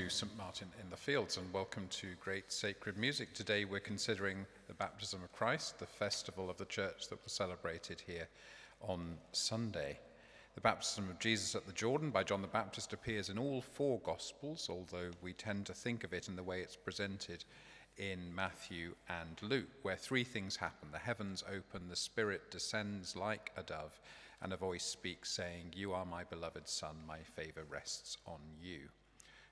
to St. Martin in the Fields and welcome to Great Sacred Music. Today we're considering the baptism of Christ, the festival of the church that was celebrated here on Sunday. The baptism of Jesus at the Jordan by John the Baptist appears in all four Gospels, although we tend to think of it in the way it's presented in Matthew and Luke, where three things happen. The heavens open, the Spirit descends like a dove, and a voice speaks, saying, You are my beloved Son, my favor rests on you.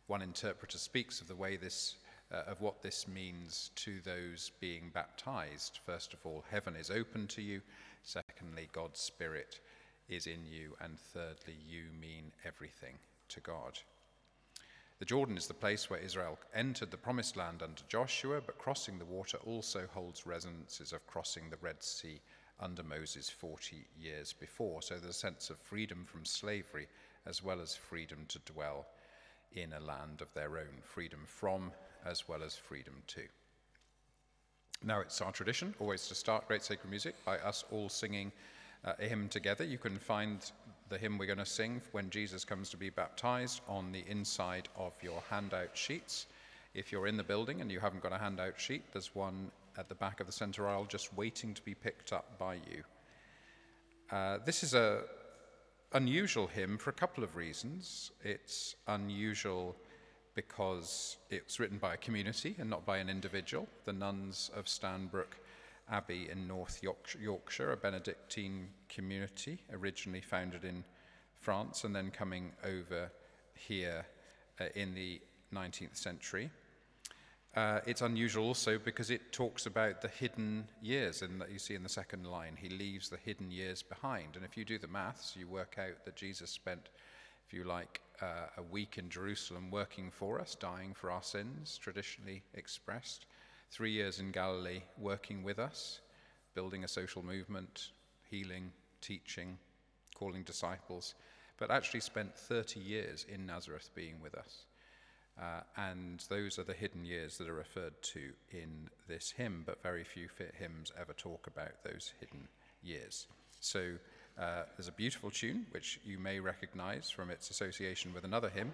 One interpreter speaks of the way this, uh, of what this means to those being baptized. First of all, heaven is open to you. Secondly, God's Spirit is in you. And thirdly, you mean everything to God. The Jordan is the place where Israel entered the promised land under Joshua, but crossing the water also holds resonances of crossing the Red Sea under Moses 40 years before. So there's a sense of freedom from slavery as well as freedom to dwell in a land of their own, freedom from as well as freedom to. Now, it's our tradition always to start Great Sacred Music by us all singing uh, a hymn together. You can find the hymn we're going to sing when Jesus comes to be baptized on the inside of your handout sheets. If you're in the building and you haven't got a handout sheet, there's one at the back of the center aisle just waiting to be picked up by you. Uh, this is a unusual hymn for a couple of reasons. It's unusual because it's written by a community and not by an individual. The nuns of Stanbrook Abbey in North Yorkshire, a Benedictine community originally founded in France and then coming over here uh, in the 19th century. Uh, it's unusual also because it talks about the hidden years, and that you see in the second line, he leaves the hidden years behind. And if you do the maths, you work out that Jesus spent, if you like, uh, a week in Jerusalem working for us, dying for our sins, traditionally expressed, three years in Galilee working with us, building a social movement, healing, teaching, calling disciples, but actually spent 30 years in Nazareth being with us. Uh, and those are the hidden years that are referred to in this hymn, but very few hymns ever talk about those hidden years. So uh, there's a beautiful tune, which you may recognize from its association with another hymn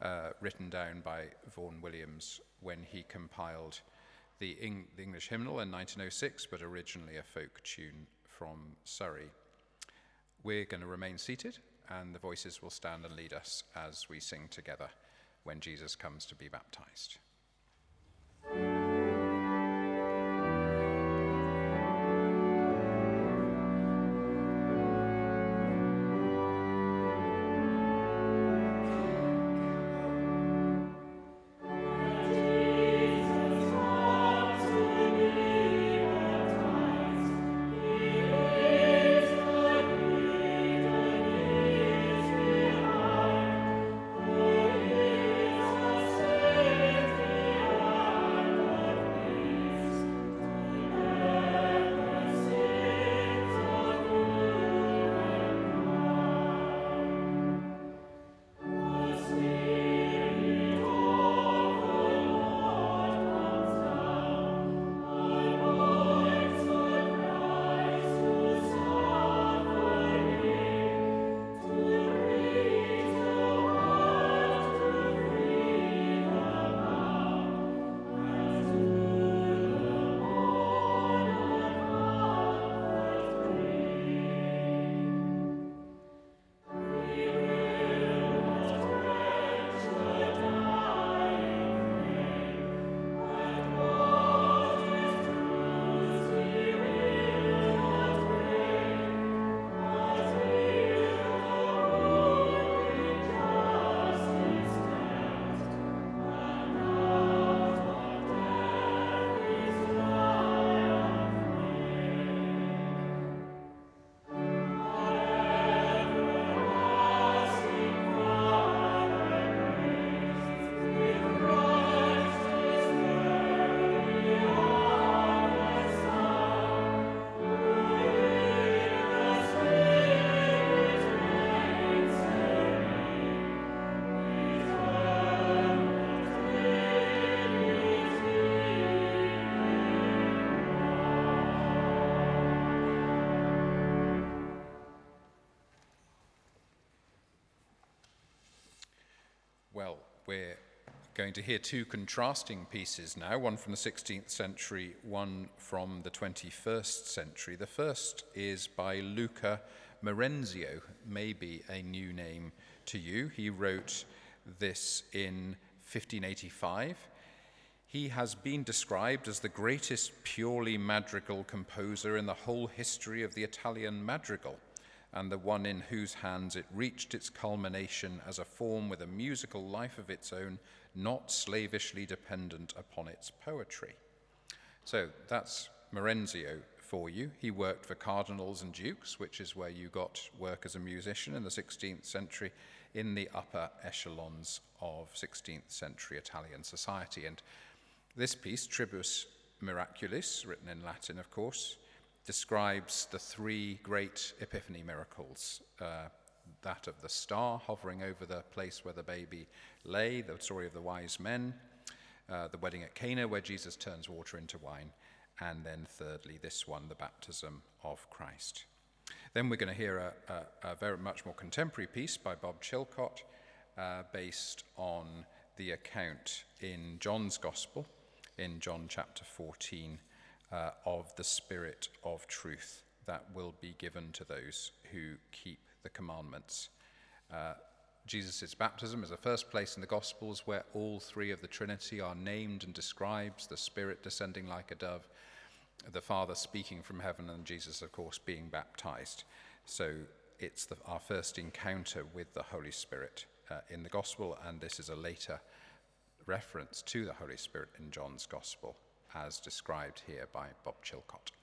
uh, written down by Vaughan Williams when he compiled the, Eng- the English hymnal in 1906, but originally a folk tune from Surrey. We're going to remain seated, and the voices will stand and lead us as we sing together when Jesus comes to be baptized. We're going to hear two contrasting pieces now, one from the 16th century, one from the 21st century. The first is by Luca Marenzio, maybe a new name to you. He wrote this in 1585. He has been described as the greatest purely madrigal composer in the whole history of the Italian madrigal, and the one in whose hands it reached its culmination as a form with a musical life of its own, not slavishly dependent upon its poetry. So that's Marenzio for you. He worked for cardinals and dukes, which is where you got work as a musician in the 16th century in the upper echelons of 16th century Italian society. And this piece, Tribus Miraculis, written in Latin, of course, describes the three great Epiphany miracles uh, that of the star hovering over the place where the baby lay, the story of the wise men, uh, the wedding at Cana, where Jesus turns water into wine, and then thirdly, this one, the baptism of Christ. Then we're going to hear a, a, a very much more contemporary piece by Bob Chilcott, uh, based on the account in John's Gospel, in John chapter 14, uh, of the Spirit of truth that will be given to those who keep the commandments. Uh, Jesus' baptism is the first place in the Gospels where all three of the Trinity are named and described the Spirit descending like a dove, the Father speaking from heaven, and Jesus, of course, being baptized. So it's the, our first encounter with the Holy Spirit uh, in the Gospel, and this is a later reference to the Holy Spirit in John's Gospel, as described here by Bob Chilcott.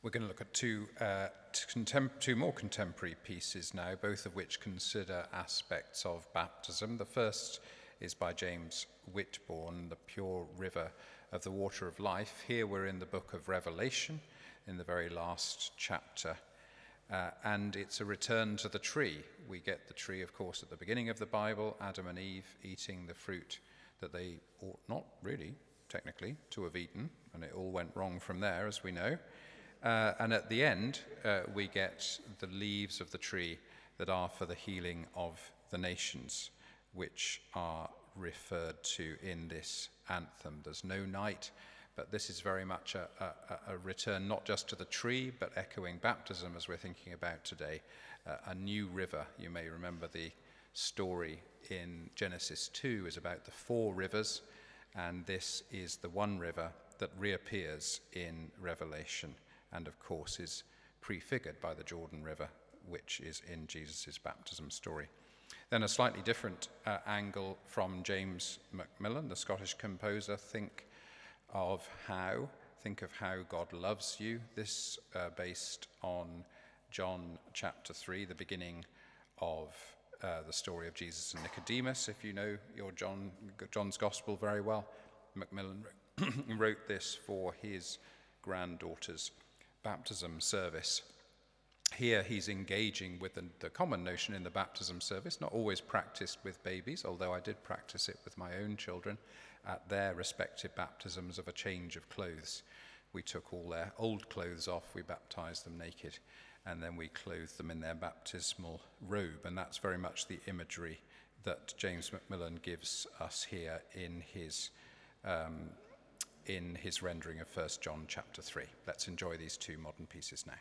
We're going to look at two, uh, two more contemporary pieces now, both of which consider aspects of baptism. The first is by James Whitbourn, The Pure River of the Water of Life. Here we're in the book of Revelation, in the very last chapter. Uh, and it's a return to the tree. We get the tree, of course, at the beginning of the Bible Adam and Eve eating the fruit that they ought not really, technically, to have eaten, and it all went wrong from there, as we know. Uh, and at the end, uh, we get the leaves of the tree that are for the healing of the nations, which are referred to in this anthem. There's no night, but this is very much a, a, a return not just to the tree, but echoing baptism as we're thinking about today. Uh, a new river. You may remember the story in Genesis 2 is about the four rivers, and this is the one river that reappears in Revelation and of course is prefigured by the Jordan River, which is in Jesus' baptism story. Then a slightly different uh, angle from James Macmillan, the Scottish composer. Think of how, think of how God loves you. This uh, based on John chapter 3, the beginning of uh, the story of Jesus and Nicodemus. If you know your John, John's Gospel very well, Macmillan wrote this for his granddaughter's baptism service. Here he's engaging with the, the, common notion in the baptism service, not always practiced with babies, although I did practice it with my own children at their respective baptisms of a change of clothes. We took all their old clothes off, we baptized them naked, and then we clothed them in their baptismal robe. And that's very much the imagery that James Macmillan gives us here in his um, in his rendering of 1 John chapter 3. Let's enjoy these two modern pieces now.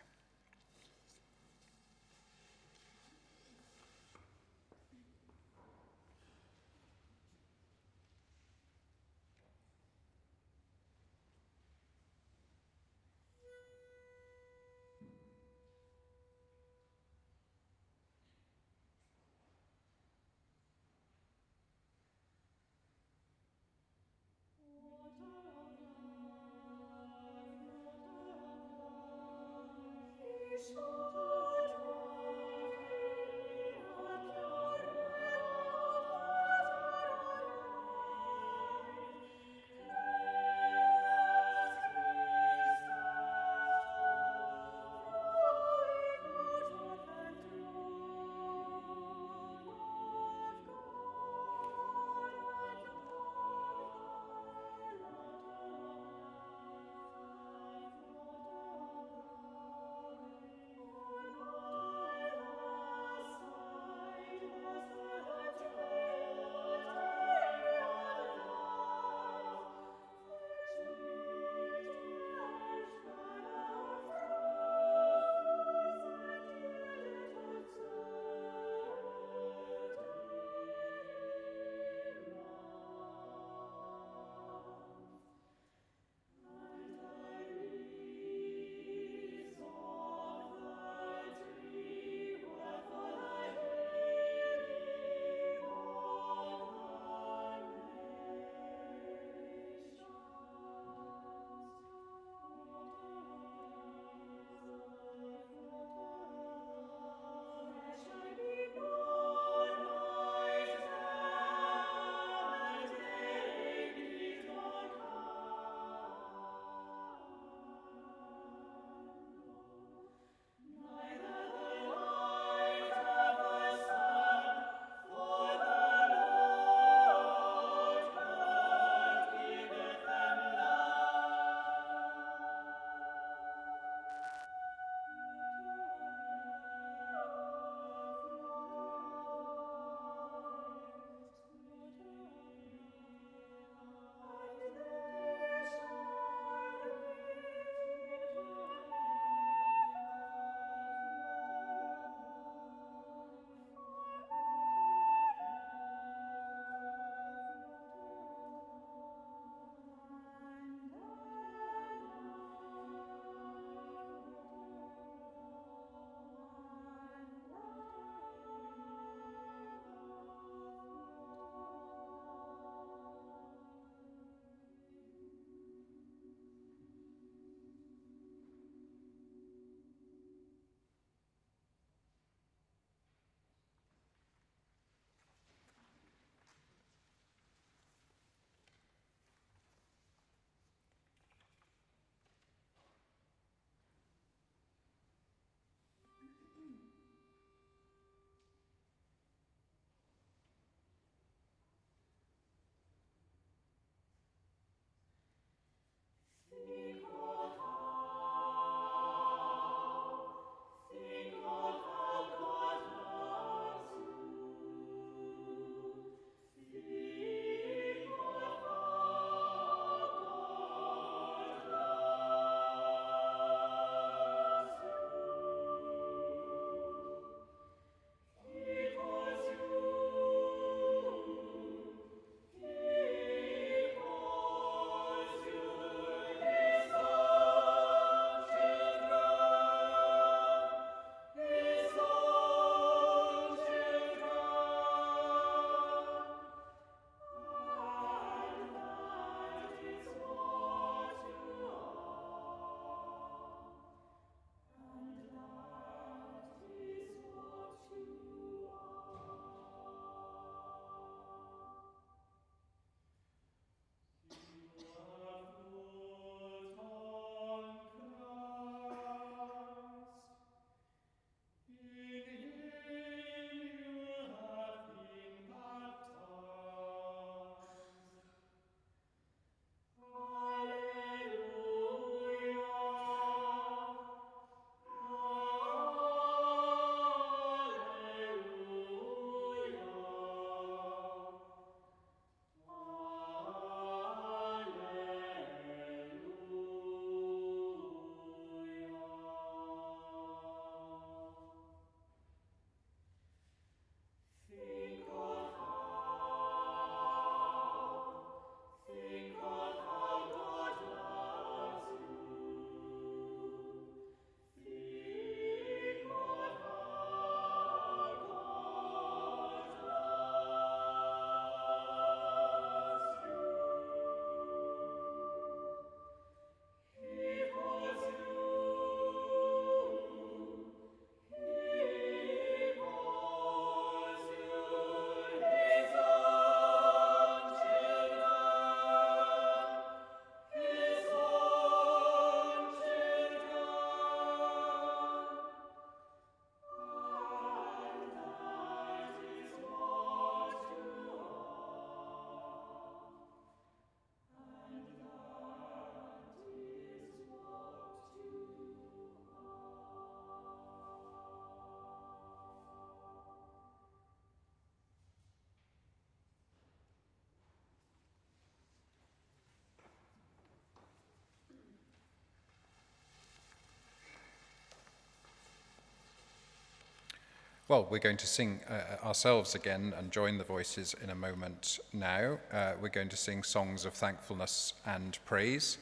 Well, we're going to sing uh, ourselves again and join the voices in a moment now. Uh, we're going to sing songs of thankfulness and praise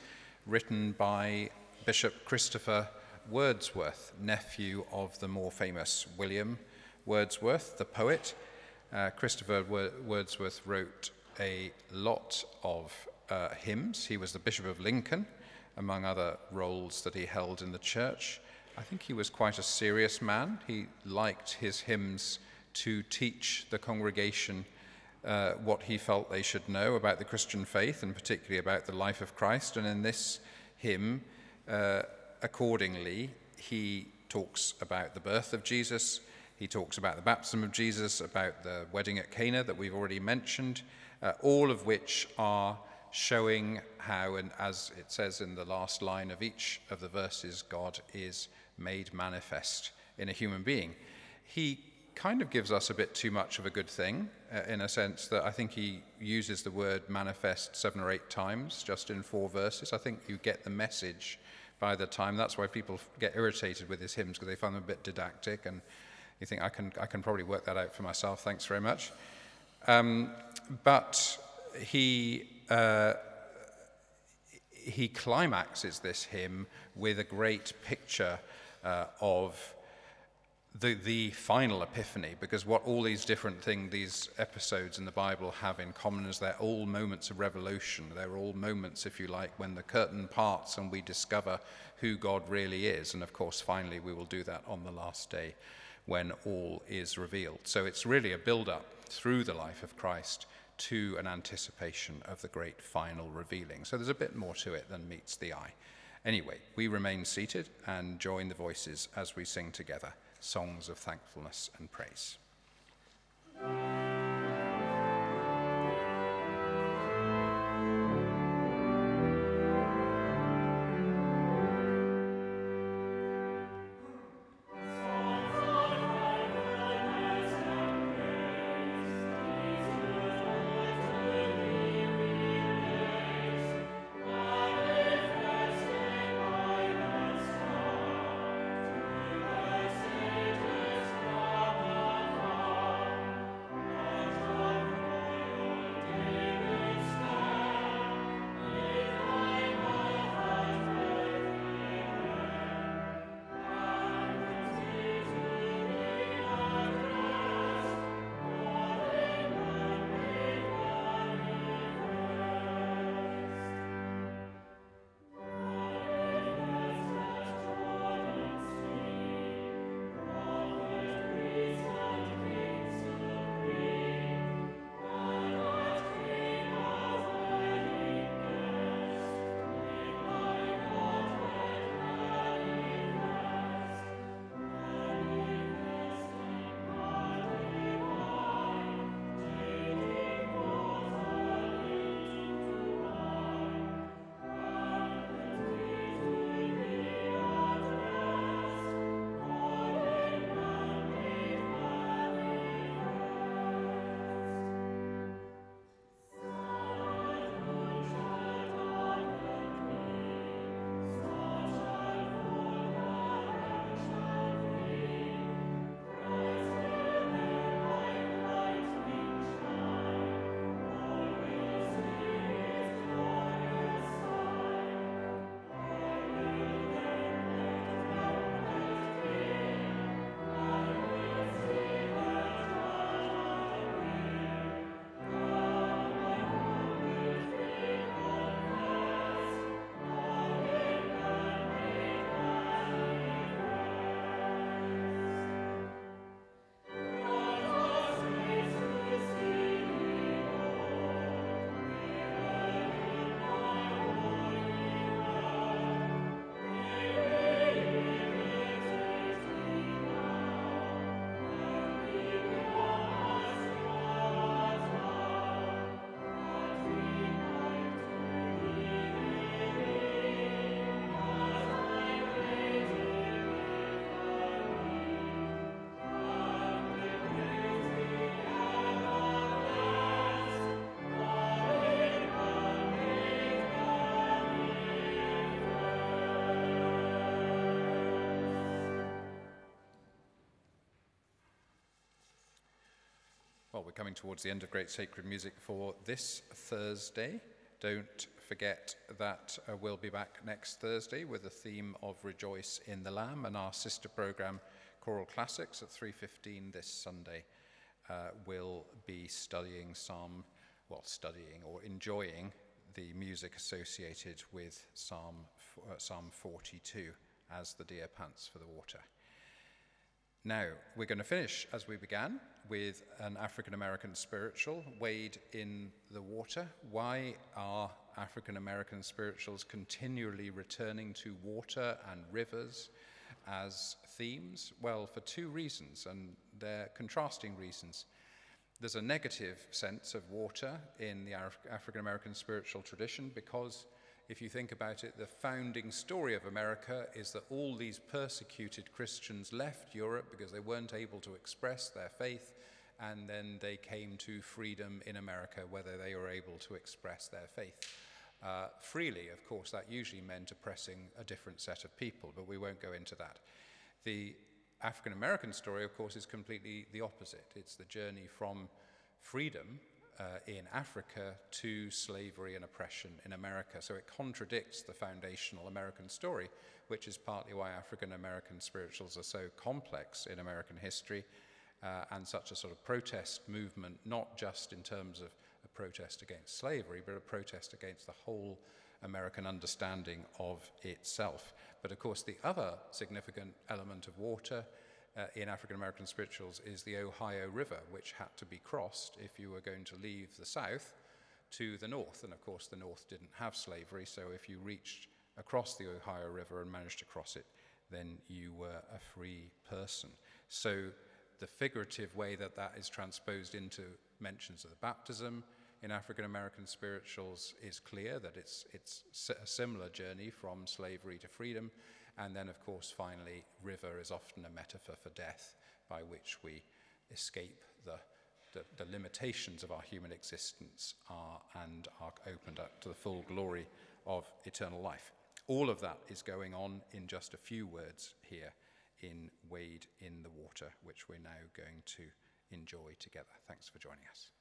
written by Bishop Christopher Wordsworth, nephew of the more famous William Wordsworth, the poet. Uh, Christopher Wordsworth wrote a lot of uh, hymns. He was the Bishop of Lincoln, among other roles that he held in the church. I think he was quite a serious man. He liked his hymns to teach the congregation uh, what he felt they should know about the Christian faith and particularly about the life of Christ. And in this hymn, uh, accordingly, he talks about the birth of Jesus, he talks about the baptism of Jesus, about the wedding at Cana that we've already mentioned, uh, all of which are showing how, and as it says in the last line of each of the verses, God is made manifest in a human being. He kind of gives us a bit too much of a good thing, uh, in a sense that I think he uses the word manifest seven or eight times just in four verses. I think you get the message by the time. That's why people get irritated with his hymns because they find them a bit didactic, and you think I can I can probably work that out for myself. Thanks very much. Um, but he. Uh, he climaxes this hymn with a great picture uh, of the, the final epiphany, because what all these different things, these episodes in the Bible have in common is they're all moments of revelation. They're all moments, if you like, when the curtain parts and we discover who God really is. And of course, finally, we will do that on the last day when all is revealed. So it's really a build up through the life of Christ to an anticipation of the great final revealing. So there's a bit more to it than meets the eye. Anyway, we remain seated and join the voices as we sing together songs of thankfulness and praise. We're coming towards the end of Great Sacred Music for this Thursday. Don't forget that uh, we'll be back next Thursday with the theme of Rejoice in the Lamb and our sister program Choral Classics at 3:15 this Sunday uh, will be studying Psalm, well, studying or enjoying the music associated with Psalm, uh, Psalm 42 as the deer pants for the water. Now, we're going to finish as we began with an African American spiritual, Wade in the Water. Why are African American spirituals continually returning to water and rivers as themes? Well, for two reasons, and they're contrasting reasons. There's a negative sense of water in the Af- African American spiritual tradition because if you think about it, the founding story of America is that all these persecuted Christians left Europe because they weren't able to express their faith, and then they came to freedom in America, whether they were able to express their faith. Uh, freely, of course, that usually meant oppressing a different set of people, but we won't go into that. The African American story, of course, is completely the opposite. It's the journey from freedom uh, in Africa to slavery and oppression in America. So it contradicts the foundational American story, which is partly why African American spirituals are so complex in American history uh, and such a sort of protest movement, not just in terms of a protest against slavery, but a protest against the whole American understanding of itself. But of course, the other significant element of water uh, in African American spirituals is the Ohio River, which had to be crossed if you were going to leave the south to the north. And of course, the north didn't have slavery, so if you reached across the Ohio River and managed to cross it, then you were a free person. So the figurative way that that is transposed into mentions of the baptism in African American spirituals is clear that it's, it's a similar journey from slavery to freedom. And then, of course, finally, river is often a metaphor for death by which we escape the, the, the limitations of our human existence are, and are opened up to the full glory of eternal life. All of that is going on in just a few words here in Wade in the Water, which we're now going to enjoy together. Thanks for joining us.